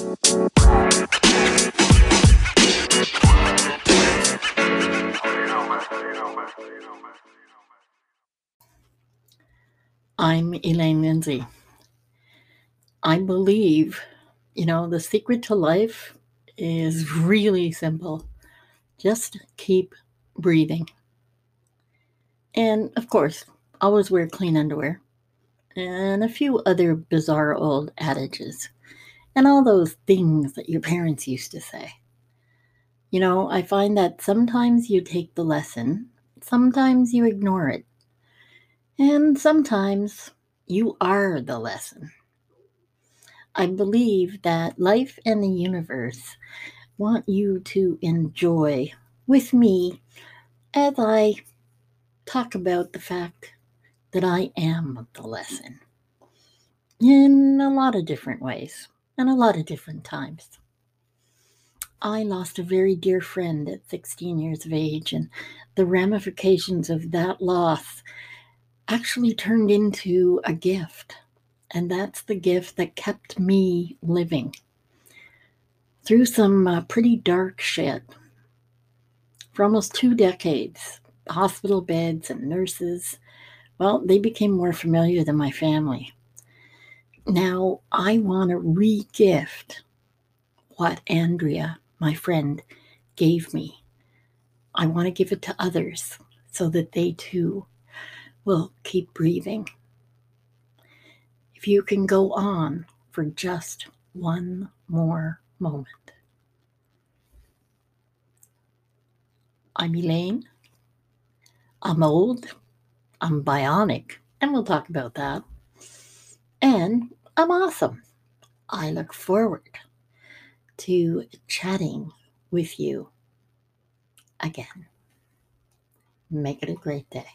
I'm Elaine Lindsay. I believe, you know, the secret to life is really simple. Just keep breathing. And of course, always wear clean underwear and a few other bizarre old adages and all those things that your parents used to say. You know, I find that sometimes you take the lesson, sometimes you ignore it, and sometimes you are the lesson. I believe that life and the universe want you to enjoy with me as I talk about the fact that I am the lesson in a lot of different ways and a lot of different times. I lost a very dear friend at 16 years of age, and the ramifications of that loss actually turned into a gift. And that's the gift that kept me living through some uh, pretty dark shit for almost two decades. Hospital beds and nurses, well, they became more familiar than my family. Now I want to re gift what Andrea, my friend, gave me. I want to give it to others so that they too will keep breathing. If you can go on for just one more moment. I'm Elaine. I'm old. I'm bionic, and we'll talk about that. And I'm awesome. I look forward to chatting with you again. Make it a great day.